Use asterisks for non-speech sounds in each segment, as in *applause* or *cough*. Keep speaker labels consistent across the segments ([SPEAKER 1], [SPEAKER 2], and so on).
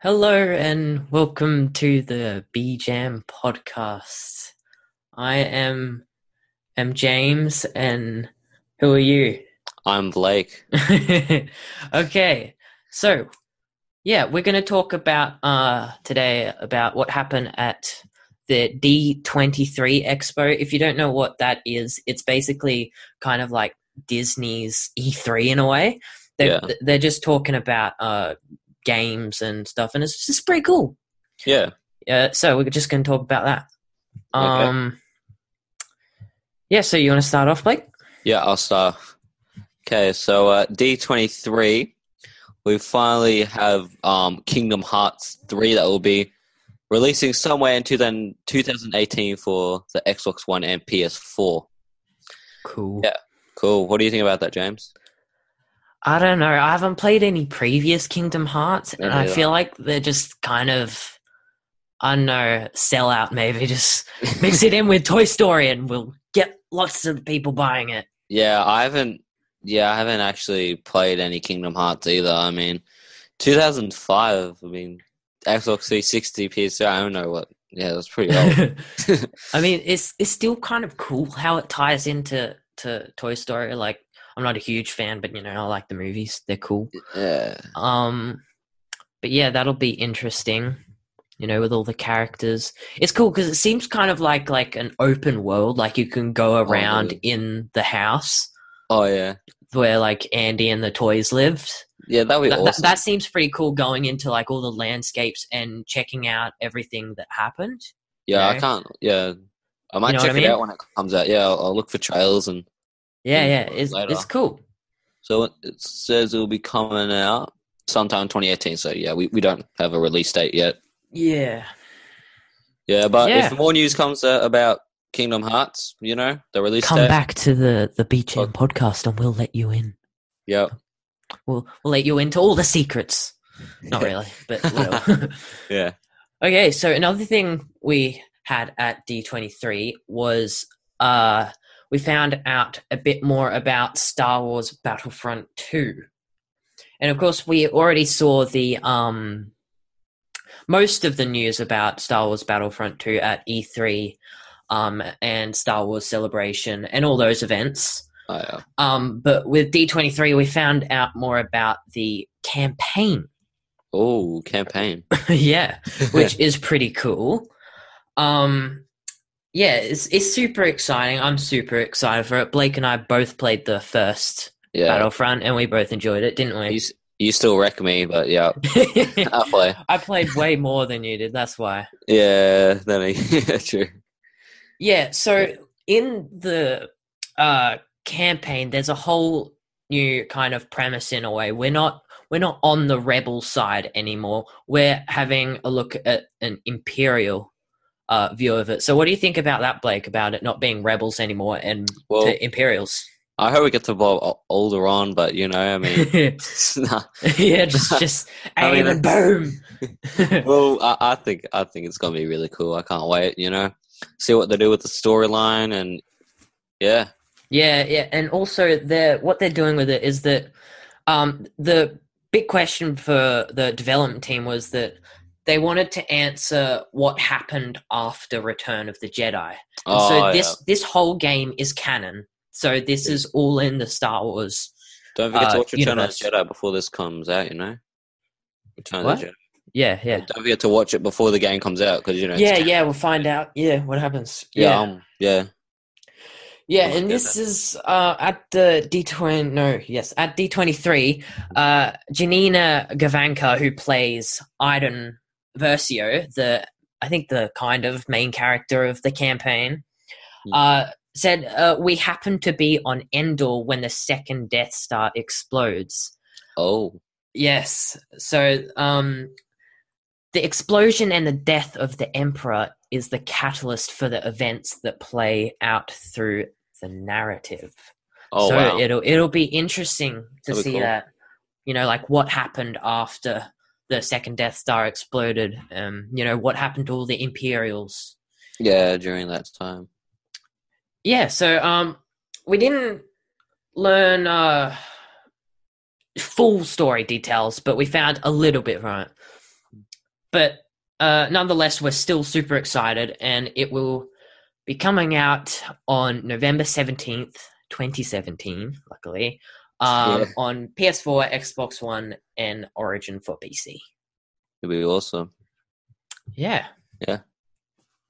[SPEAKER 1] Hello and welcome to the B Jam podcast. I am am James and who are you?
[SPEAKER 2] I'm Blake. *laughs*
[SPEAKER 1] okay. So, yeah, we're going to talk about uh today about what happened at the D23 Expo. If you don't know what that is, it's basically kind of like Disney's E3 in a way. They're,
[SPEAKER 2] Yeah.
[SPEAKER 1] they're just talking about uh games and stuff and it's just pretty cool.
[SPEAKER 2] Yeah.
[SPEAKER 1] Uh, so we're just going to talk about that.
[SPEAKER 2] Okay.
[SPEAKER 1] Um, yeah. So you want to start off, Blake?
[SPEAKER 2] Yeah, I'll start. Okay, so uh, D23, we finally have um, Kingdom Hearts 3 that will be releasing somewhere in 2000 2018 for the Xbox One and PS4.
[SPEAKER 1] Cool.
[SPEAKER 2] Yeah. Cool. What do you think about that, James?
[SPEAKER 1] I don't know. I haven't played any previous Kingdom Hearts, and I feel like they're just kind of, I don't know, sell out. Maybe just mix it in with Toy Story, and we'll get lots of people buying it.
[SPEAKER 2] Yeah, I haven't. Yeah, I haven't actually played any Kingdom Hearts either. I mean, 2005. I mean, Xbox 360, PS3. I don't know what. Yeah, that's pretty old. *laughs* *laughs*
[SPEAKER 1] I mean, it's it's still kind of cool how it ties into to Toy Story. Like, I'm not a huge fan, but you know, I like the movies; they're cool.
[SPEAKER 2] yeah.
[SPEAKER 1] Um, but yeah, that'll be interesting. You know, with all the characters, it's cool because it seems kind of like like an open world. Like you can go around
[SPEAKER 2] yeah.
[SPEAKER 1] in the house
[SPEAKER 2] Oh yeah.
[SPEAKER 1] where like Andy and the toys lived.
[SPEAKER 2] Yeah, that'd be
[SPEAKER 1] That, that,
[SPEAKER 2] awesome.
[SPEAKER 1] that seems pretty cool. Going into like all the landscapes and checking out everything that happened.
[SPEAKER 2] Yeah,
[SPEAKER 1] know?
[SPEAKER 2] I can't. Yeah, I might
[SPEAKER 1] know
[SPEAKER 2] check
[SPEAKER 1] I
[SPEAKER 2] it out when it comes out. Yeah, I'll, I'll look for trailers and.
[SPEAKER 1] Yeah, yeah, it's
[SPEAKER 2] later.
[SPEAKER 1] it's cool.
[SPEAKER 2] So it- says it will be coming out sometime 2018. So yeah, we, we don't have a release date yet.
[SPEAKER 1] Yeah,
[SPEAKER 2] Yeah, but
[SPEAKER 1] Yeah.
[SPEAKER 2] if more news comes out about Kingdom Hearts, you know, the release
[SPEAKER 1] come
[SPEAKER 2] date.
[SPEAKER 1] back to the the Beach
[SPEAKER 2] Oh.
[SPEAKER 1] Podcast, and we'll let you in.
[SPEAKER 2] Yeah,
[SPEAKER 1] We'll we'll let you into all the secrets. Not *laughs* really, but we'll. *laughs* *laughs*
[SPEAKER 2] yeah.
[SPEAKER 1] Okay, so another thing we had at D23 was uh we found out a bit more about Star Wars Battlefront 2. And of course we already saw the um most of the news about Star Wars Battlefront 2 at E3 um and Star Wars Celebration and all those events.
[SPEAKER 2] Oh, yeah.
[SPEAKER 1] Um but with D23 we found out more about the campaign
[SPEAKER 2] Oh, campaign. *laughs*
[SPEAKER 1] yeah, *laughs* which is pretty cool. Um, yeah, it's it's super exciting. I'm super excited for it. Blake and I both played the first
[SPEAKER 2] Yeah,
[SPEAKER 1] Battlefront, and we both enjoyed it, didn't we?
[SPEAKER 2] s- you still wreck me, but yeah, *laughs* I'll play.
[SPEAKER 1] I played way more than you did. That's why.
[SPEAKER 2] Yeah, that makes *laughs* true.
[SPEAKER 1] Yeah. So in the uh, campaign, there's a whole new kind of premise in a way. We're not we're not on the rebel side anymore. We're having a look at an imperial uh, view of it. So, what do you think about that, Blake? About it not being rebels anymore and
[SPEAKER 2] Well,
[SPEAKER 1] imperials?
[SPEAKER 2] I hope we get to Bob older on, but you know, I mean, *laughs* nah. *laughs*
[SPEAKER 1] yeah, just *laughs* just
[SPEAKER 2] I
[SPEAKER 1] aim
[SPEAKER 2] mean,
[SPEAKER 1] and boom.
[SPEAKER 2] well, I, I think I think it's gonna be really cool. I can't wait. You know, see what they do with the storyline, and yeah,
[SPEAKER 1] Yeah, yeah, and also they're what they're doing with it is that um, the big question for the development team was that they wanted to answer what happened after Return of the Jedi.
[SPEAKER 2] Oh,
[SPEAKER 1] so
[SPEAKER 2] yeah.
[SPEAKER 1] this this whole game is canon. So this is all in the Star Wars.
[SPEAKER 2] don't forget
[SPEAKER 1] uh,
[SPEAKER 2] to watch Return
[SPEAKER 1] universe.
[SPEAKER 2] of the Jedi before this comes out. You know, Return
[SPEAKER 1] What?
[SPEAKER 2] of the Jedi.
[SPEAKER 1] Yeah, yeah,
[SPEAKER 2] Don't forget to watch it before the game comes out because you know.
[SPEAKER 1] yeah, yeah. We'll find out. Yeah, what happens?
[SPEAKER 2] yeah,
[SPEAKER 1] Yeah,
[SPEAKER 2] um, yeah.
[SPEAKER 1] Yeah, and this is uh, at the D twenty. No, yes, at D twenty three. Uh, Janina Gavankar, who plays Iden Versio, the I think the kind of main character of the campaign,
[SPEAKER 2] Hmm.
[SPEAKER 1] uh, said, uh, "We happen to be on Endor when the second Death Star explodes."
[SPEAKER 2] Oh,
[SPEAKER 1] Yes, so um, the explosion and the death of the Emperor is the catalyst for the events that play out through the narrative
[SPEAKER 2] oh
[SPEAKER 1] so
[SPEAKER 2] wow.
[SPEAKER 1] it'll it'll be interesting to
[SPEAKER 2] That'd
[SPEAKER 1] see
[SPEAKER 2] cool.
[SPEAKER 1] that you know like what happened after the second death star exploded um you know what happened to all the imperials
[SPEAKER 2] yeah, during that time.
[SPEAKER 1] yeah so um we didn't learn uh full story details but we found a little bit from it but uh, nonetheless, we're still super excited, and it will be coming out on November seventeenth, twenty seventeen. Luckily, um,
[SPEAKER 2] Yeah.
[SPEAKER 1] on PS4, Xbox One, and Origin for PC.
[SPEAKER 2] It'd be awesome.
[SPEAKER 1] Yeah. Yeah.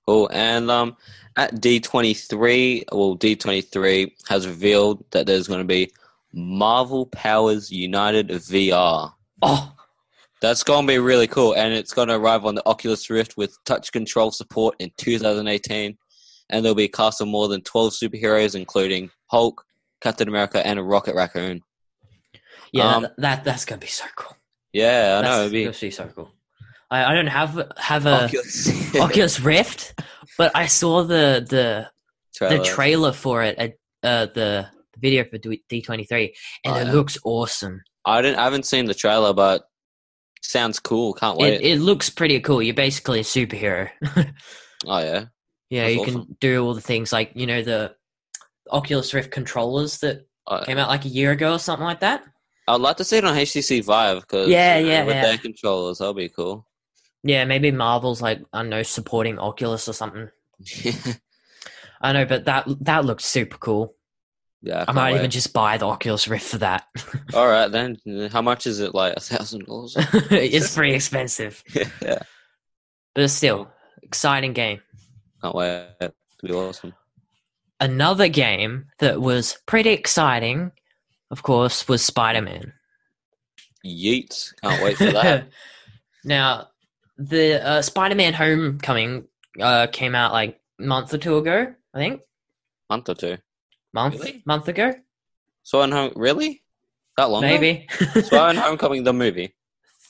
[SPEAKER 2] Cool. And um, at D23, well, D23 has revealed that there's going to be Marvel Powers United VR.
[SPEAKER 1] Oh,
[SPEAKER 2] That's going to be really cool, and it's going to arrive on the Oculus Rift with touch control support in 2018. And there'll be a cast of more than 12 superheroes, including Hulk, Captain America, and a Rocket Raccoon.
[SPEAKER 1] yeah.
[SPEAKER 2] Um,
[SPEAKER 1] that, that that's gonna be so cool.
[SPEAKER 2] Yeah, I
[SPEAKER 1] That's
[SPEAKER 2] know. It'd be
[SPEAKER 1] gonna be so cool. I, I don't have have a
[SPEAKER 2] Oculus, *laughs*
[SPEAKER 1] Oculus Rift, but I saw the the
[SPEAKER 2] trailer.
[SPEAKER 1] the trailer for it at uh, the the video for D twenty three, and
[SPEAKER 2] Oh,
[SPEAKER 1] it
[SPEAKER 2] yeah.
[SPEAKER 1] looks awesome.
[SPEAKER 2] I didn't. I haven't seen the trailer, but sounds cool. Can't wait.
[SPEAKER 1] It it looks pretty cool. You're basically a superhero. *laughs*
[SPEAKER 2] oh yeah.
[SPEAKER 1] yeah,
[SPEAKER 2] That's
[SPEAKER 1] you can do all the things like you know the Oculus Rift controllers that
[SPEAKER 2] Uh,
[SPEAKER 1] came out like a year ago or something like that.
[SPEAKER 2] I'd like to see it on HTC Vive because
[SPEAKER 1] Yeah, yeah,
[SPEAKER 2] with
[SPEAKER 1] yeah.
[SPEAKER 2] their controllers, that'll be cool.
[SPEAKER 1] Yeah, maybe Marvel's like I don't know supporting Oculus or something. *laughs* I know, but that that looks super cool.
[SPEAKER 2] yeah, I,
[SPEAKER 1] I might
[SPEAKER 2] wait.
[SPEAKER 1] even just buy the Oculus Rift for that. *laughs*
[SPEAKER 2] All right then. How much is it? Like a thousand dollars? *laughs*
[SPEAKER 1] it's pretty expensive,
[SPEAKER 2] Yeah,
[SPEAKER 1] but still exciting game.
[SPEAKER 2] can't wait. It'll be awesome.
[SPEAKER 1] Another game that was pretty exciting, of course, was Spider Man.
[SPEAKER 2] Yeet! Can't wait for that. *laughs*
[SPEAKER 1] now, the uh, Spider Man Homecoming uh, came out like a month or two ago, I think.
[SPEAKER 2] Month or two.
[SPEAKER 1] Month,
[SPEAKER 2] Really?
[SPEAKER 1] month ago,
[SPEAKER 2] So on home, really? That long?
[SPEAKER 1] maybe. *laughs*
[SPEAKER 2] So on Homecoming, the movie.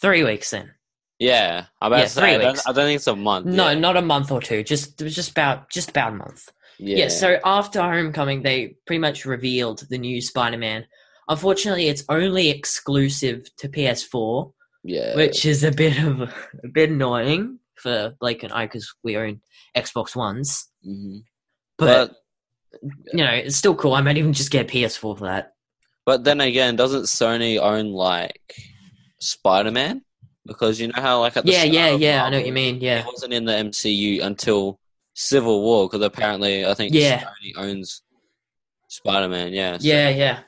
[SPEAKER 1] Three weeks then.
[SPEAKER 2] Yeah, I'm about
[SPEAKER 1] Yeah,
[SPEAKER 2] say.
[SPEAKER 1] three
[SPEAKER 2] I don't,
[SPEAKER 1] weeks.
[SPEAKER 2] I don't think it's a month.
[SPEAKER 1] No,
[SPEAKER 2] yeah.
[SPEAKER 1] not a month or two. Just it was just about just about a month.
[SPEAKER 2] Yeah.
[SPEAKER 1] Yeah. so after Homecoming, they pretty much revealed the new Spider-Man. Unfortunately, it's only exclusive to PS4,
[SPEAKER 2] yeah.
[SPEAKER 1] which is a bit of a bit annoying for Blake and I because we own Xbox Ones.
[SPEAKER 2] Mhm.
[SPEAKER 1] But,
[SPEAKER 2] but
[SPEAKER 1] you know, it's still cool. I might even just get a PS4 for that.
[SPEAKER 2] But then again, doesn't Sony own like Spider Man? Because you know how like at the
[SPEAKER 1] Yeah,
[SPEAKER 2] start
[SPEAKER 1] yeah,
[SPEAKER 2] of
[SPEAKER 1] yeah. I know what you mean. Yeah,
[SPEAKER 2] It wasn't in the MCU until Civil War because apparently I think
[SPEAKER 1] Yeah.
[SPEAKER 2] Sony owns Spider Man. Yeah. so,
[SPEAKER 1] yeah, yeah.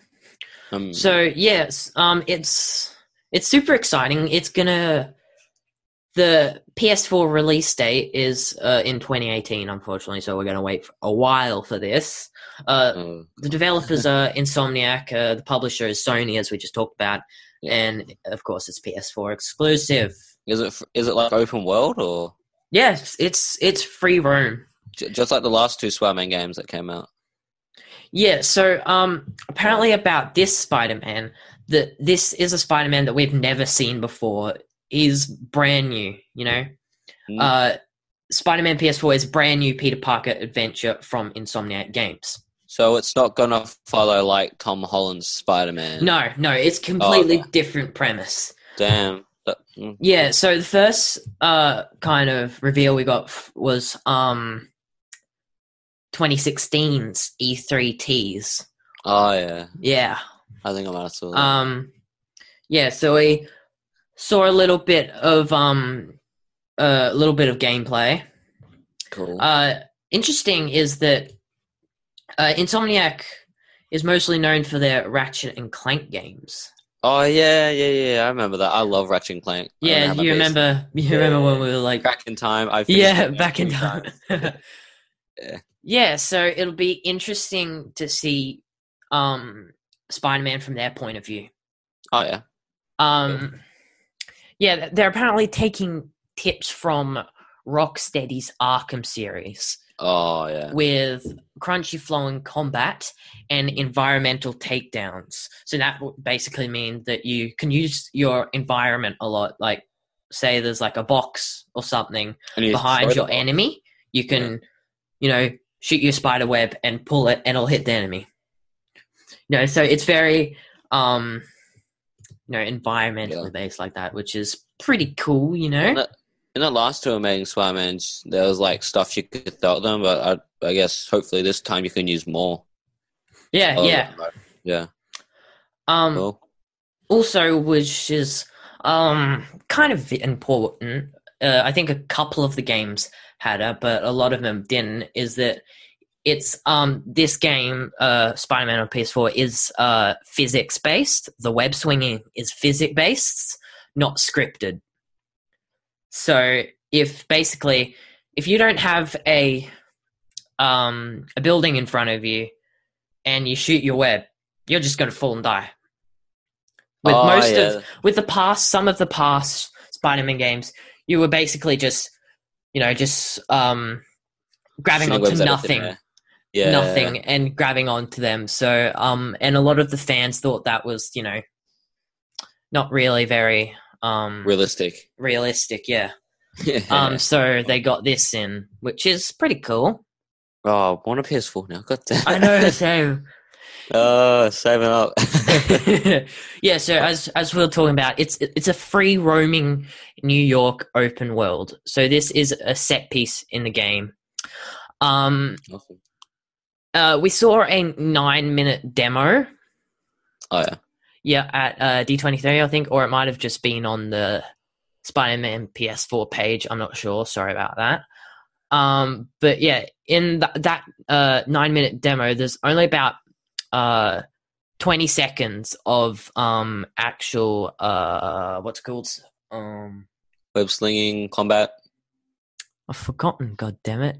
[SPEAKER 2] um,
[SPEAKER 1] So yes, um, it's it's super exciting. It's gonna the PS4 release date is uh, in 2018, unfortunately. So we're gonna wait for a while for this. Uh,
[SPEAKER 2] uh,
[SPEAKER 1] the developers *laughs* are Insomniac. Uh, the publisher is Sony, as we just talked about,
[SPEAKER 2] Yeah.
[SPEAKER 1] and of course it's PS4 exclusive.
[SPEAKER 2] is it is it like open world or
[SPEAKER 1] Yes, it's it's free roam.
[SPEAKER 2] just like the last two Spider Man games that came out?
[SPEAKER 1] Yeah, so um apparently about this Spider-Man, that this is a Spider-Man that we've never seen before. is brand new, you know.
[SPEAKER 2] Mm.
[SPEAKER 1] Uh Spider-Man PS4 is brand new Peter Parker adventure from Insomniac Games.
[SPEAKER 2] So it's not gonna follow like Tom Holland's Spider Man.
[SPEAKER 1] No, no, it's completely
[SPEAKER 2] Oh, okay.
[SPEAKER 1] different premise.
[SPEAKER 2] Damn. Mm,
[SPEAKER 1] Yeah, so the first uh kind of reveal we got f- was um 2016's E3 tease.
[SPEAKER 2] oh yeah.
[SPEAKER 1] Yeah.
[SPEAKER 2] I think I might have saw that.
[SPEAKER 1] Um, yeah, so we saw a little bit of um, a little bit of gameplay.
[SPEAKER 2] cool.
[SPEAKER 1] Uh, interesting is that uh, Insomniac is mostly known for their Ratchet and Clank games.
[SPEAKER 2] Oh yeah, yeah, yeah. I remember that. I love Ratchet and Clank. I
[SPEAKER 1] Yeah,
[SPEAKER 2] my
[SPEAKER 1] you remember? You
[SPEAKER 2] Yeah,
[SPEAKER 1] remember when we were like,
[SPEAKER 2] back in time? I finished
[SPEAKER 1] yeah,
[SPEAKER 2] it
[SPEAKER 1] back in
[SPEAKER 2] three
[SPEAKER 1] time.
[SPEAKER 2] times. *laughs* Yeah.
[SPEAKER 1] yeah, so it'll be interesting to see um, Spider-Man from their point of view.
[SPEAKER 2] Oh yeah.
[SPEAKER 1] Um, yeah, they're apparently taking tips from Rocksteady's Arkham series
[SPEAKER 2] Oh yeah.
[SPEAKER 1] with crunchy flowing combat and environmental takedowns. So that would basically mean that you can use your environment a lot. Like, say there's like a box or something
[SPEAKER 2] you
[SPEAKER 1] behind your enemy, you can, you know, shoot your spider web and pull it, and it'll hit the enemy. You know, so it's very, um, you know, environmentally
[SPEAKER 2] Yeah.
[SPEAKER 1] based like that, which is pretty cool. You know,
[SPEAKER 2] the, in the last two Amazing Spider-Mans, there was like stuff you could throw at them, but I, I guess hopefully this time you can use more.
[SPEAKER 1] yeah,
[SPEAKER 2] of
[SPEAKER 1] yeah.
[SPEAKER 2] Yeah.
[SPEAKER 1] Um,
[SPEAKER 2] Cool.
[SPEAKER 1] also, which is um kind of important, uh, I think a couple of the games had it, but a lot of them didn't. Is that it's um this game, uh, Spider-Man on PS4 is uh physics based. The web swinging is physics based, not scripted. So if basically if you don't have a um a building in front of you and you shoot your web, you're just going to fall and die. With
[SPEAKER 2] Oh,
[SPEAKER 1] most
[SPEAKER 2] yeah.
[SPEAKER 1] of with the past, some of the past Spider-Man games, you were basically just, you know, just um, grabbing
[SPEAKER 2] Shooting
[SPEAKER 1] onto
[SPEAKER 2] webs out of
[SPEAKER 1] nothing.
[SPEAKER 2] Yeah.
[SPEAKER 1] nothing, and grabbing onto them. So, um, and a lot of the fans thought that was, you know, not really very um
[SPEAKER 2] Realistic.
[SPEAKER 1] realistic. Yeah. *laughs* Um, so they got this in, which is pretty cool.
[SPEAKER 2] oh, I want a PS4 now. God damn.
[SPEAKER 1] I know. *laughs* So
[SPEAKER 2] Oh, saving up. *laughs*
[SPEAKER 1] yeah, so as as we were talking about, it's it's a free roaming New York open world. So this is a set piece in the game. Um,
[SPEAKER 2] Awesome.
[SPEAKER 1] uh, we saw a nine minute demo,
[SPEAKER 2] Oh yeah.
[SPEAKER 1] Yeah, at uh, D twenty three, I think, or it might have just been on the Spider Man PS4 page. I'm not sure. Sorry about that. Um, but yeah, in th- that uh, nine minute demo, there's only about uh, 20 seconds of um, actual uh, what's it called? Um,
[SPEAKER 2] Web slinging combat.
[SPEAKER 1] I've forgotten. God damn it!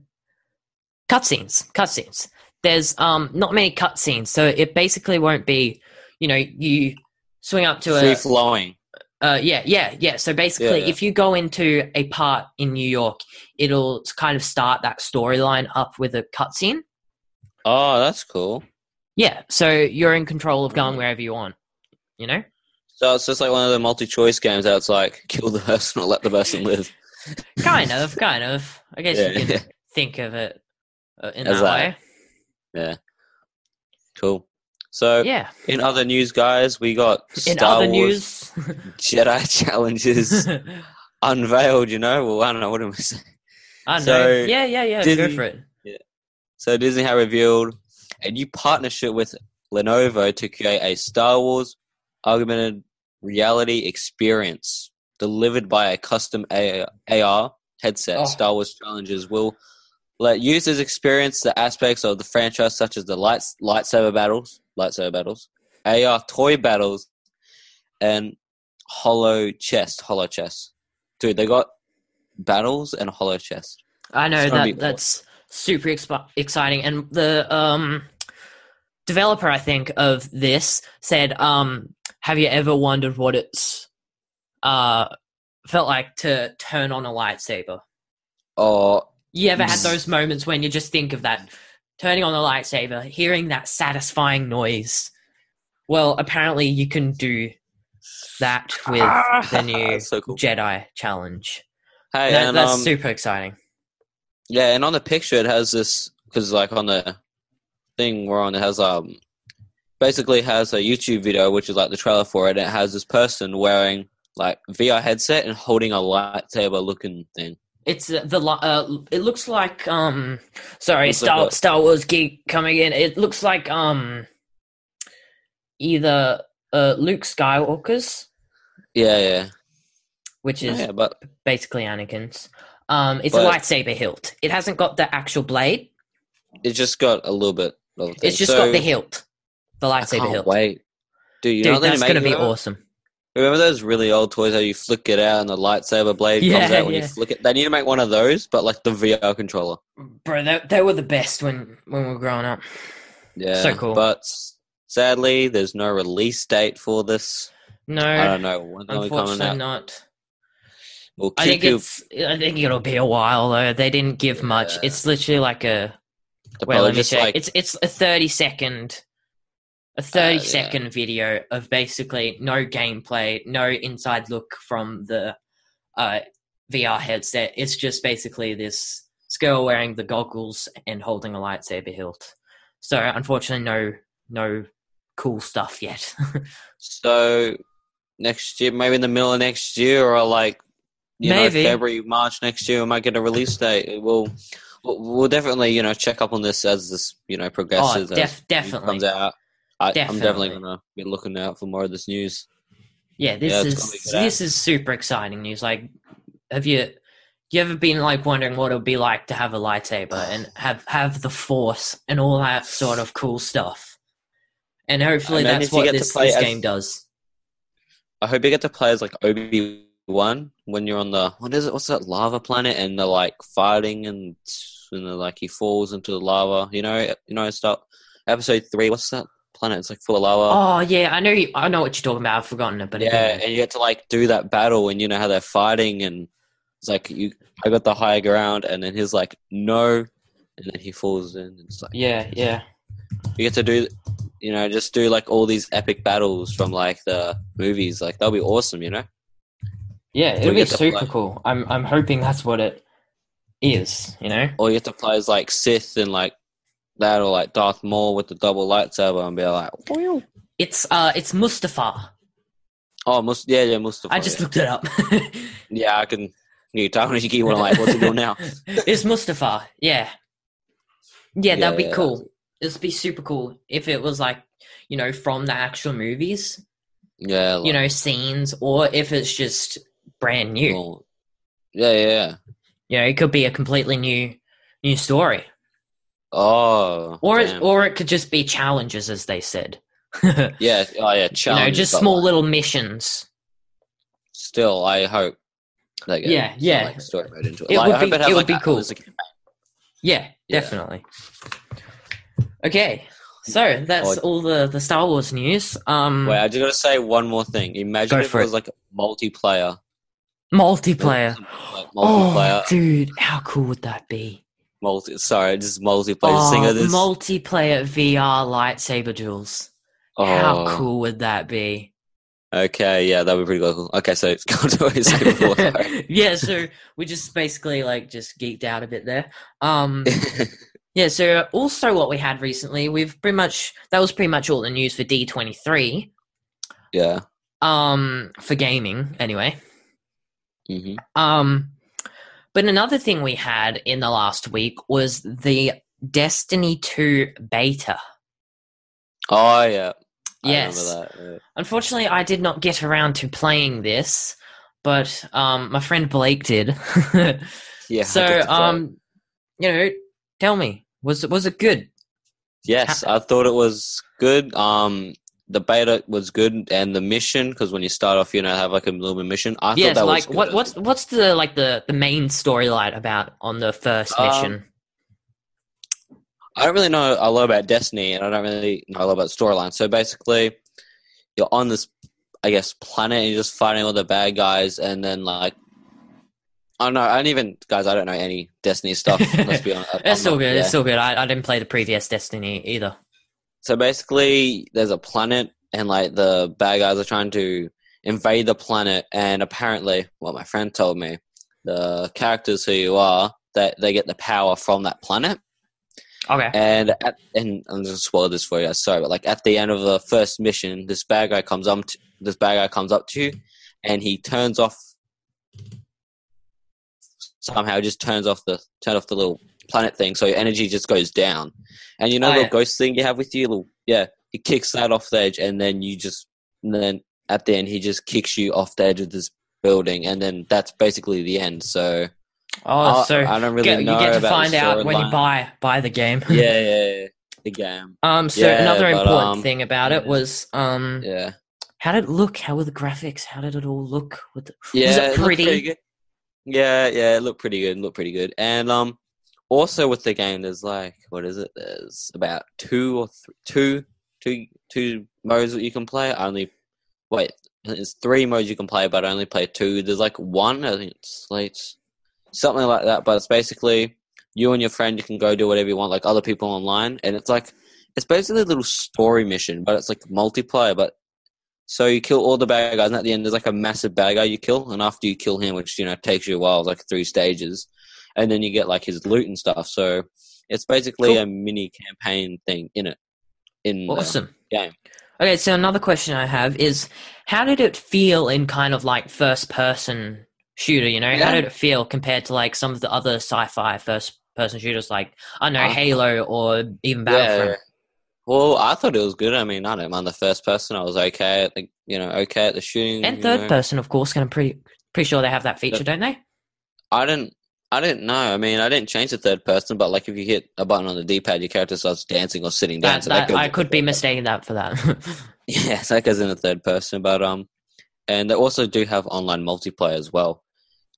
[SPEAKER 1] Cutscenes, cutscenes. There's um not many cutscenes, so it basically won't be, you know, you swing up to
[SPEAKER 2] Free
[SPEAKER 1] a
[SPEAKER 2] flowing.
[SPEAKER 1] Uh, yeah, yeah, yeah. So basically,
[SPEAKER 2] Yeah.
[SPEAKER 1] if you go into a part in New York, it'll kind of start that storyline up with a cutscene.
[SPEAKER 2] Oh, that's cool.
[SPEAKER 1] Yeah, so you're in control of going
[SPEAKER 2] Mm.
[SPEAKER 1] wherever you want. You know?
[SPEAKER 2] So it's just like one of the multi-choice games that it's like *laughs* kill the person or let the person live. *laughs*
[SPEAKER 1] Kind of, kind of. I guess you
[SPEAKER 2] Yeah.
[SPEAKER 1] can think of it uh, in
[SPEAKER 2] As
[SPEAKER 1] that. way.
[SPEAKER 2] Yeah. Cool. So
[SPEAKER 1] Yeah.
[SPEAKER 2] in other news, guys, we got
[SPEAKER 1] In
[SPEAKER 2] Star
[SPEAKER 1] other
[SPEAKER 2] Wars
[SPEAKER 1] news,
[SPEAKER 2] Jedi *laughs* challenges unveiled. You know, well, I don't know what am I saying.
[SPEAKER 1] I know.
[SPEAKER 2] So,
[SPEAKER 1] yeah, yeah, yeah.
[SPEAKER 2] Disney-
[SPEAKER 1] Go for it.
[SPEAKER 2] So Disney have revealed a new partnership with Lenovo to create a Star Wars augmented reality experience delivered by a custom AR headset.
[SPEAKER 1] Oh.
[SPEAKER 2] Star Wars challenges will let users experience the aspects of the franchise such as the lights, lightsaber battles, lightsaber battles, AR toy battles, and holochess, hollow chest. Dude, they got battles and holochess.
[SPEAKER 1] I know that
[SPEAKER 2] be
[SPEAKER 1] that's super expi- exciting, and the um developer, I think, of this said, um, "Have you ever wondered what it's uh felt like to turn on a lightsaber?
[SPEAKER 2] Oh,
[SPEAKER 1] You ever had those moments when you just think of that, turning on the lightsaber, hearing that satisfying noise? Well, apparently, you can do that with the new *laughs*
[SPEAKER 2] so cool.
[SPEAKER 1] Jedi challenge.
[SPEAKER 2] Hey,
[SPEAKER 1] That-
[SPEAKER 2] and,
[SPEAKER 1] that's
[SPEAKER 2] um,
[SPEAKER 1] super exciting.
[SPEAKER 2] Yeah, and on the picture it has this because like on the thing we're on it has um basically has a YouTube video which is like the trailer for it. And it has this person wearing like VR headset and holding a lightsaber looking thing.
[SPEAKER 1] It's the uh, it looks like um sorry Star
[SPEAKER 2] a-
[SPEAKER 1] Star Wars geek coming in. It looks like um either uh Luke Skywalker's,
[SPEAKER 2] Yeah, yeah,
[SPEAKER 1] which is
[SPEAKER 2] yeah. But
[SPEAKER 1] basically Anakin's. Um, it's a lightsaber hilt. It hasn't got the actual blade.
[SPEAKER 2] it just got a little bit. Of.
[SPEAKER 1] It's just
[SPEAKER 2] So,
[SPEAKER 1] got the hilt, the lightsaber hilt.
[SPEAKER 2] wait, dude. You
[SPEAKER 1] Dude,
[SPEAKER 2] they're
[SPEAKER 1] that's gonna be
[SPEAKER 2] that?
[SPEAKER 1] awesome.
[SPEAKER 2] Remember those really old toys how you flick it out and the lightsaber blade comes out when
[SPEAKER 1] yeah.
[SPEAKER 2] you flick it? They need to make one of those, but like the VR controller.
[SPEAKER 1] Bro, they, they were the best when when we were growing up.
[SPEAKER 2] Yeah,
[SPEAKER 1] So cool.
[SPEAKER 2] But sadly, there's no release date for this.
[SPEAKER 1] No,
[SPEAKER 2] I don't know when
[SPEAKER 1] unfortunately
[SPEAKER 2] out.
[SPEAKER 1] not.
[SPEAKER 2] We'll
[SPEAKER 1] I think
[SPEAKER 2] you.
[SPEAKER 1] it's. I think it'll be a while though. They didn't give much.
[SPEAKER 2] Yeah.
[SPEAKER 1] It's literally like a. Well, let me check.
[SPEAKER 2] like
[SPEAKER 1] It's it's a thirty second, a thirty
[SPEAKER 2] yeah.
[SPEAKER 1] second video of basically no gameplay, no inside look from the uh, VR headset. It's just basically this girl wearing the goggles and holding a lightsaber hilt. So unfortunately, no no cool stuff yet. *laughs*
[SPEAKER 2] so next year, maybe in the middle of next year, or like you
[SPEAKER 1] Maybe.
[SPEAKER 2] know February, March next year, we might get a release date. We'll we'll definitely you know check up on this as this you know progresses.
[SPEAKER 1] oh, def-
[SPEAKER 2] it
[SPEAKER 1] definitely.
[SPEAKER 2] comes out. I, I'm
[SPEAKER 1] Definitely.
[SPEAKER 2] definitely gonna be looking out for more of this news.
[SPEAKER 1] Yeah, this
[SPEAKER 2] Yeah,
[SPEAKER 1] is
[SPEAKER 2] gonna be good,
[SPEAKER 1] this is super exciting news. Like, have you you ever been like wondering what it would be like to have a lightsaber and *sighs* have have the force and all that sort of cool stuff? And hopefully
[SPEAKER 2] And
[SPEAKER 1] that's what
[SPEAKER 2] to
[SPEAKER 1] this, this
[SPEAKER 2] as-
[SPEAKER 1] game does.
[SPEAKER 2] I hope you get to play as like Obi Wan when you're on the what is it? What's that lava planet? And they're like fighting and and like he falls into the lava. You know, you know, start episode three. What's that planet? It's like full of lava.
[SPEAKER 1] Oh yeah, I know. You, I know what you're talking about. I've forgotten it, but
[SPEAKER 2] yeah, and you get to like do that battle, and you know how they're fighting, and it's like you. I got the high ground, and then he's like, no, and then he falls in. And it's like
[SPEAKER 1] yeah, yeah,
[SPEAKER 2] you get to do, you know, just do like all these epic battles from like the movies. Like that'll be awesome, you know.
[SPEAKER 1] yeah. It'll be super cool. I'm I'm hoping that's what it is. You know.
[SPEAKER 2] Or you get to play as like Sith and like that, or like Darth Maul with the double lightsaber, and be like, "Whew."
[SPEAKER 1] It's uh, it's Mustafar.
[SPEAKER 2] oh, Must- yeah, yeah, Mustafar.
[SPEAKER 1] I just
[SPEAKER 2] yeah.
[SPEAKER 1] looked it up. *laughs*
[SPEAKER 2] yeah, I can. You tell me you keep one like, what's he doing now? *laughs*
[SPEAKER 1] it's Mustafar. Yeah, yeah, that'd be
[SPEAKER 2] Yeah.
[SPEAKER 1] cool. It'd be super cool if it was like you know from the actual movies,
[SPEAKER 2] Yeah, like,
[SPEAKER 1] you know, scenes, or if it's just brand new.
[SPEAKER 2] yeah, yeah, yeah.
[SPEAKER 1] You know, it could be a completely new new story,
[SPEAKER 2] Oh,
[SPEAKER 1] or
[SPEAKER 2] damn.
[SPEAKER 1] or it could just be challenges, as they said. *laughs*
[SPEAKER 2] yeah, oh yeah,
[SPEAKER 1] you know, just small little missions.
[SPEAKER 2] Still, I hope.
[SPEAKER 1] Yeah, yeah.
[SPEAKER 2] Like, story mode into it.
[SPEAKER 1] It
[SPEAKER 2] Like,
[SPEAKER 1] would be-
[SPEAKER 2] has,
[SPEAKER 1] it would be cool.
[SPEAKER 2] there's a campaign.
[SPEAKER 1] Yeah,
[SPEAKER 2] Yeah.
[SPEAKER 1] definitely. Okay, so that's all the the Star Wars news. Um,
[SPEAKER 2] Wait, I just gotta say one more thing. Imagine if it
[SPEAKER 1] it.
[SPEAKER 2] was like multiplayer.
[SPEAKER 1] multiplayer.
[SPEAKER 2] Like
[SPEAKER 1] Oh, dude, how cool would that be?
[SPEAKER 2] Multi. Sorry, just multiplayer.
[SPEAKER 1] Oh,
[SPEAKER 2] of this.
[SPEAKER 1] multiplayer VR lightsaber duels.
[SPEAKER 2] oh,
[SPEAKER 1] How cool would that be?
[SPEAKER 2] Okay, yeah, that would be pretty cool. Okay, so *laughs* go to what you before.
[SPEAKER 1] yeah, so we just basically like just geeked out a bit there. Um, *laughs* yeah, so also what we had recently, we've pretty much that was pretty much all the news for D twenty three.
[SPEAKER 2] yeah.
[SPEAKER 1] Um, for gaming anyway.
[SPEAKER 2] hmm
[SPEAKER 1] Um, but another thing we had in the last week was the Destiny 2 beta.
[SPEAKER 2] Oh yeah. I
[SPEAKER 1] Yes.
[SPEAKER 2] remember that. yeah.
[SPEAKER 1] Unfortunately, I did not get around to playing this, but um, my friend Blake did. *laughs*
[SPEAKER 2] Yeah.
[SPEAKER 1] So,
[SPEAKER 2] get to play.
[SPEAKER 1] um, you know, tell me, was it was it good?
[SPEAKER 2] yes, I thought it was good. Um, the beta was good, and the mission because when you start off, you know, have like a little bit mission. I
[SPEAKER 1] yes,
[SPEAKER 2] thought that
[SPEAKER 1] like
[SPEAKER 2] was good.
[SPEAKER 1] what what's what's the like the the main storyline about on the first
[SPEAKER 2] Um,
[SPEAKER 1] mission?
[SPEAKER 2] I don't really know a lot about Destiny, and I don't really know a lot about storyline. So basically, you're on this, I guess, planet, and you're just fighting all the bad guys, and then like, I don't know. I don't even, guys, I don't know any Destiny stuff. *laughs* let's be honest.
[SPEAKER 1] It's still good.
[SPEAKER 2] yeah.
[SPEAKER 1] It's still good. I, I didn't play the previous Destiny either.
[SPEAKER 2] So basically, there's a planet, and like the bad guys are trying to invade the planet, and apparently, what my friend told me, the characters who you are, that they get the power from that planet.
[SPEAKER 1] Okay.
[SPEAKER 2] And at, and I'm just spoil this for you. guys, Sorry, but like at the end of the first mission, this bad guy comes up. To, this bad guy comes up to you, and he turns off. Somehow, just turns off the turn off the little planet thing, so your energy just goes down. And you know
[SPEAKER 1] Oh,
[SPEAKER 2] the
[SPEAKER 1] yeah.
[SPEAKER 2] ghost thing you have with you, little, yeah, he kicks that off the edge, and then you just, and then at the end he just kicks you off the edge of this building, and then that's basically the end. So
[SPEAKER 1] Oh,
[SPEAKER 2] I-
[SPEAKER 1] so
[SPEAKER 2] I don't really
[SPEAKER 1] get, you get to find out when you buy buy the game.
[SPEAKER 2] yeah, *laughs* yeah, yeah, the game,
[SPEAKER 1] Um. So
[SPEAKER 2] Yeah,
[SPEAKER 1] another
[SPEAKER 2] but,
[SPEAKER 1] important
[SPEAKER 2] um,
[SPEAKER 1] thing about it was um,
[SPEAKER 2] yeah.
[SPEAKER 1] how did it look? How were the graphics? How did it all look? With the,
[SPEAKER 2] Yeah,
[SPEAKER 1] was it pretty?
[SPEAKER 2] good. Yeah, yeah, it looked pretty good. Looked pretty good. And um, also with the game, there's like what is it? There's about two or th- two, two, two modes that you can play. I only wait. There's three modes you can play, but I only play two. There's like one. I think it's like something like that. But it's basically you and your friend. You can go do whatever you want, like other people online, and it's like it's basically a little story mission, but it's like multiplayer. But so you kill all the bad guys, and at the end there's like a massive bad guy you kill, and after you kill him, which you know takes you a while, like three stages, and then you get like his loot and stuff. So it's basically
[SPEAKER 1] Cool.
[SPEAKER 2] a mini campaign thing in it. In the
[SPEAKER 1] Awesome.
[SPEAKER 2] game.
[SPEAKER 1] Okay, so another question I have is, how did it feel in kind of like first person shooter? You know, how did it feel compared to like some of the other sci-fi first person shooters, like I don't know
[SPEAKER 2] Uh,
[SPEAKER 1] Halo or even Battlefront?
[SPEAKER 2] Well, I thought it was good. I mean, I don't mind the first person. I was okay at the, you know, okay at the shooting.
[SPEAKER 1] And third
[SPEAKER 2] know.
[SPEAKER 1] person, of course. And I'm pretty pretty sure they have that feature, don't they?
[SPEAKER 2] I didn't. I didn't know. I mean, I didn't change the third person, but like if you hit a button on the D-pad, your character starts dancing or sitting down.
[SPEAKER 1] That,
[SPEAKER 2] so that
[SPEAKER 1] that, I could be mistaking that for that. *laughs* *laughs*
[SPEAKER 2] Yeah, so that goes in the third person. But um, and they also do have online multiplayer as well.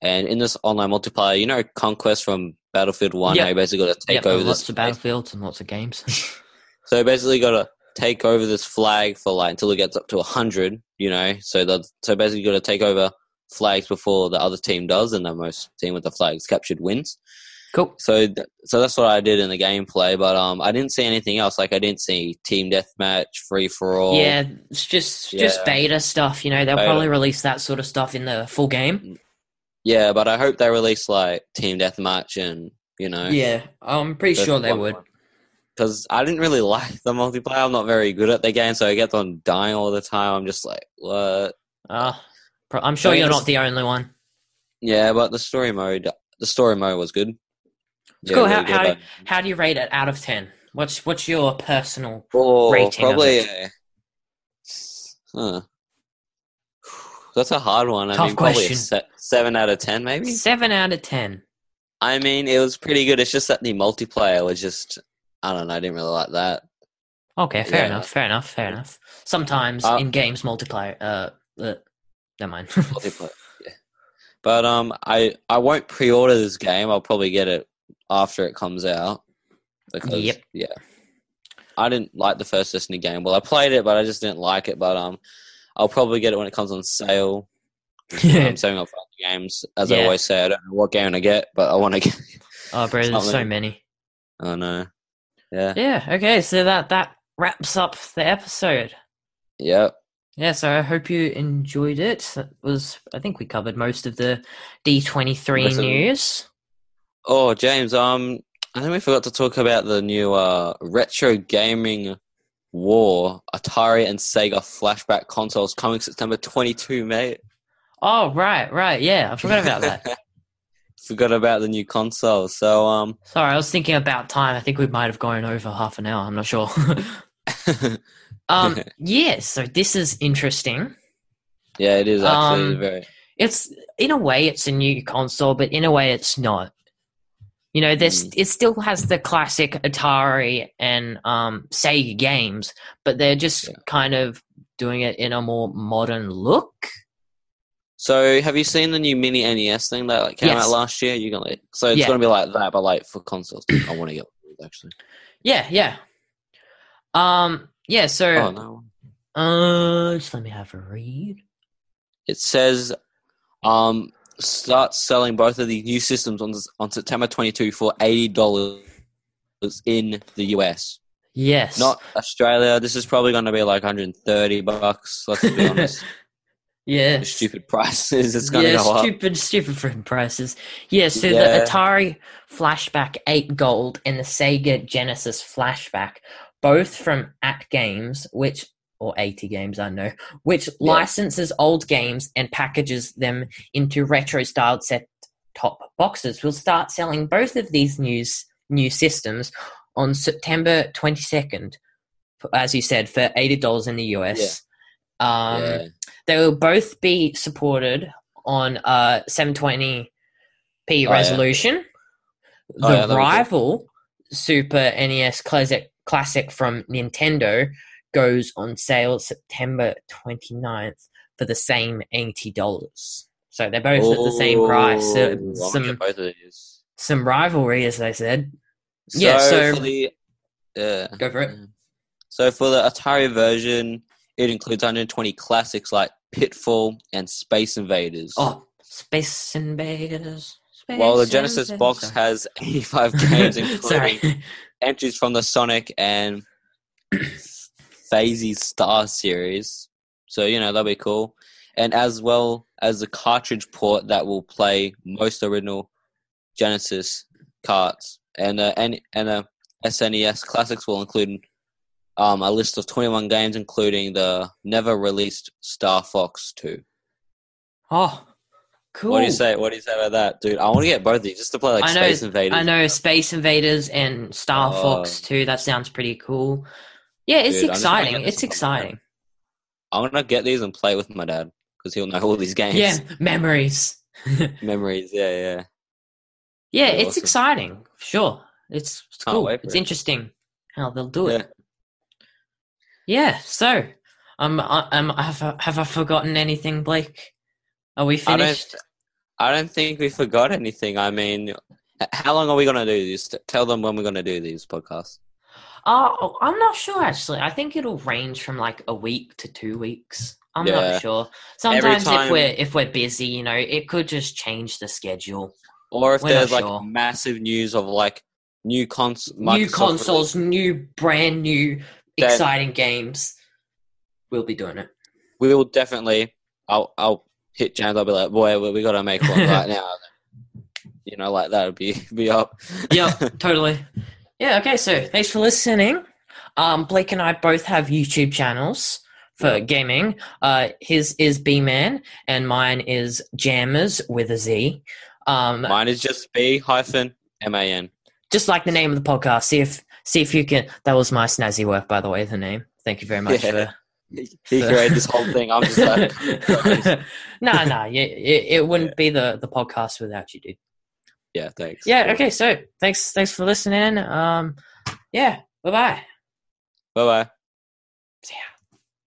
[SPEAKER 2] And in this online multiplayer, you know, conquest from Battlefield One,
[SPEAKER 1] Yep.
[SPEAKER 2] how you basically got to take
[SPEAKER 1] Yep,
[SPEAKER 2] over
[SPEAKER 1] lots
[SPEAKER 2] this.
[SPEAKER 1] of battlefields and lots of games. *laughs*
[SPEAKER 2] So you basically got to take over this flag for like until it gets up to hundred. You know, so that so basically you got to take over flags before the other team does, and the most team with the flags captured wins.
[SPEAKER 1] cool.
[SPEAKER 2] So, th- so that's what I did in the gameplay. But um, I didn't see anything else. Like I didn't see team deathmatch, free for all.
[SPEAKER 1] Yeah, it's just just beta stuff. You know, they'll
[SPEAKER 2] Beta.
[SPEAKER 1] probably release that sort of stuff in the full game.
[SPEAKER 2] yeah. But I hope they release like team deathmatch and you know.
[SPEAKER 1] Yeah, I'm pretty sure they would.
[SPEAKER 2] Because I didn't really *laughs* like the multiplayer. I'm not very good at the game, so I get on dying all the time. I'm just like, what?
[SPEAKER 1] Uh, pro- I'm sure
[SPEAKER 2] I
[SPEAKER 1] you're not the only one.
[SPEAKER 2] Yeah, but the story mode, the story mode was good.
[SPEAKER 1] It's cool. How-
[SPEAKER 2] really good,
[SPEAKER 1] how-
[SPEAKER 2] but-
[SPEAKER 1] How do you rate it out of ten? What's what's your personal?
[SPEAKER 2] Oh,
[SPEAKER 1] rating
[SPEAKER 2] probably. a- Huh. That's a hard one. I
[SPEAKER 1] Tough
[SPEAKER 2] mean, probably a
[SPEAKER 1] question.
[SPEAKER 2] se- seven out of ten, maybe.
[SPEAKER 1] Seven out of ten.
[SPEAKER 2] I mean, it was pretty good. It's just that the multiplayer was just, I don't know. I didn't really like that.
[SPEAKER 1] Okay, fair
[SPEAKER 2] Yeah.
[SPEAKER 1] enough. Fair enough. Fair enough. Sometimes
[SPEAKER 2] Uh,
[SPEAKER 1] in games multiplayer. Uh, uh never mind.
[SPEAKER 2] Multiplayer, yeah. But um, I I won't pre-order this game. I'll probably get it after it comes out. Because
[SPEAKER 1] Yep.
[SPEAKER 2] yeah, I didn't like the first Destiny game. Well, I played it, but I just didn't like it. But um, I'll probably get it when it comes on sale. *laughs* I'm saving up for other games. As I always say, I don't know what game I get, but I want to get. *laughs*
[SPEAKER 1] oh, bro, there's so many.
[SPEAKER 2] Oh no. Yeah.
[SPEAKER 1] Yeah. Okay. So that that wraps up the episode.
[SPEAKER 2] Yep.
[SPEAKER 1] Yeah, so I hope you enjoyed it. That was I think we covered most of the D23
[SPEAKER 2] Most of it.
[SPEAKER 1] news.
[SPEAKER 2] Oh, James. Um, I think we forgot to talk about the new uh retro gaming war Atari and Sega flashback consoles coming September 22, mate.
[SPEAKER 1] Oh, right, right. Yeah, I forgot about that. *laughs*
[SPEAKER 2] forgot about the new console. So um,
[SPEAKER 1] Sorry, I was thinking about time. I think we might have gone over half an hour. I'm not sure. *laughs* *laughs* um, yeah, so this is interesting.
[SPEAKER 2] yeah, it is actually
[SPEAKER 1] Um,
[SPEAKER 2] very.
[SPEAKER 1] It's in a way it's a new console, but in a way it's not. You know, this
[SPEAKER 2] Mm.
[SPEAKER 1] it still has the classic Atari and um, Sega games, but they're just
[SPEAKER 2] Yeah.
[SPEAKER 1] kind of doing it in a more modern look.
[SPEAKER 2] So, have you seen the new mini NES thing that like, came
[SPEAKER 1] Yes.
[SPEAKER 2] out last year? You gonna so it's
[SPEAKER 1] Yeah.
[SPEAKER 2] gonna be like that, but like for consoles. I want to get those, actually.
[SPEAKER 1] Yeah, yeah. Um, yeah. So,
[SPEAKER 2] Oh no.
[SPEAKER 1] uh, just let me have a read.
[SPEAKER 2] It says, um, start selling both of these new systems on on September 22 for eighty dollars in the US,
[SPEAKER 1] Yes,
[SPEAKER 2] not Australia. This is probably going to be like 130 bucks. Let's be honest. *laughs*
[SPEAKER 1] yeah,
[SPEAKER 2] stupid prices. It's going to
[SPEAKER 1] yeah,
[SPEAKER 2] go up.
[SPEAKER 1] stupid, stupid friend prices. Yeah, so
[SPEAKER 2] Yeah.
[SPEAKER 1] the Atari Flashback 8 Gold and the Sega Genesis Flashback, both from AtGames, which or 80 games, I know, which licenses old games and packages them into retro styled set top boxes, will start selling both of these news new systems on September 22nd, as you said, for $80 in the US. Um,
[SPEAKER 2] yeah.
[SPEAKER 1] they will both be supported on uh 720p
[SPEAKER 2] yeah.
[SPEAKER 1] resolution.
[SPEAKER 2] Oh,
[SPEAKER 1] the
[SPEAKER 2] yeah, cool.
[SPEAKER 1] rival Super NES Classic Classic from Nintendo goes on sale September 29th for the same $80. So they're both at the same oh, price. So
[SPEAKER 2] Ooh, I wanna
[SPEAKER 1] some
[SPEAKER 2] both of these.
[SPEAKER 1] some rivalry, as they said. Yeah, so-
[SPEAKER 2] for the yeah.
[SPEAKER 1] Go for it.
[SPEAKER 2] Mm. So for the Atari version, it includes 120 classics like Pitfall and Space Invaders.
[SPEAKER 1] Oh, Space Invaders. Space
[SPEAKER 2] while the Genesis
[SPEAKER 1] Invaders.
[SPEAKER 2] box has 85 games, *laughs* including. Entries from the Sonic and Phasey Star series. So, you know, that'll be cool. And as well as the cartridge port that will play most original Genesis carts. And uh, and, and uh, SNES classics will include um, a list of 21 games, including the never released Star Fox 2.
[SPEAKER 1] Oh, cool.
[SPEAKER 2] What do you say? What do you say about that, dude? I want to get both of these just to play like
[SPEAKER 1] I know-
[SPEAKER 2] Space Invaders.
[SPEAKER 1] I know Space Invaders and Star
[SPEAKER 2] Oh.
[SPEAKER 1] Fox too. That sounds pretty cool. Yeah, it's
[SPEAKER 2] Dude, I'm just gonna
[SPEAKER 1] exciting. It's exciting.
[SPEAKER 2] I'm gonna get these and play with my dad because he'll know all these games.
[SPEAKER 1] Yeah, memories. *laughs* *laughs*
[SPEAKER 2] memories. Yeah, yeah.
[SPEAKER 1] Yeah, it's
[SPEAKER 2] awesome.
[SPEAKER 1] exciting. Sure, it's, it's cool. It's
[SPEAKER 2] it.
[SPEAKER 1] interesting how they'll do
[SPEAKER 2] Yeah.
[SPEAKER 1] it. Yeah. So, um, I- um, have I, have I forgotten anything, Blake? Are we
[SPEAKER 2] I don't.
[SPEAKER 1] finished?
[SPEAKER 2] I don't think we forgot anything. I mean, how long are we gonna do this? Tell them when we're gonna do these podcasts.
[SPEAKER 1] Oh, I'm not sure actually. I think it'll range from like a week to two weeks. I'm
[SPEAKER 2] Yeah.
[SPEAKER 1] not sure. Sometimes
[SPEAKER 2] time-
[SPEAKER 1] if we're if we're busy, you know, it could just change the schedule.
[SPEAKER 2] Or if
[SPEAKER 1] We're
[SPEAKER 2] there's like
[SPEAKER 1] sure.
[SPEAKER 2] massive news of like new cons,
[SPEAKER 1] new consoles, new brand new
[SPEAKER 2] Then-
[SPEAKER 1] exciting games. We'll be doing it.
[SPEAKER 2] we will definitely. I'll I'll hit James. I'll be like, boy, we, we got to make one right now. *laughs* You know, like that would be be up.
[SPEAKER 1] Yep, *laughs* totally. Yeah, okay, so thanks for listening. Um, Blake and I both have YouTube channels for gaming. Uh, his is B Man, and mine is Jammers with a Z. Um,
[SPEAKER 2] Mine is just B hyphen M A N.
[SPEAKER 1] just like the name of the podcast. See if see if you can. That was my snazzy work, by the way. The name. Thank you very much
[SPEAKER 2] Yeah.
[SPEAKER 1] for *laughs*
[SPEAKER 2] He created this whole thing. I'm just like, *laughs* *laughs*
[SPEAKER 1] no, no, yeah, it, it wouldn't be the the podcast without you, dude.
[SPEAKER 2] yeah, thanks.
[SPEAKER 1] Yeah, okay, so thanks thanks for listening. Um, yeah, bye bye.
[SPEAKER 2] Bye bye.
[SPEAKER 1] See ya.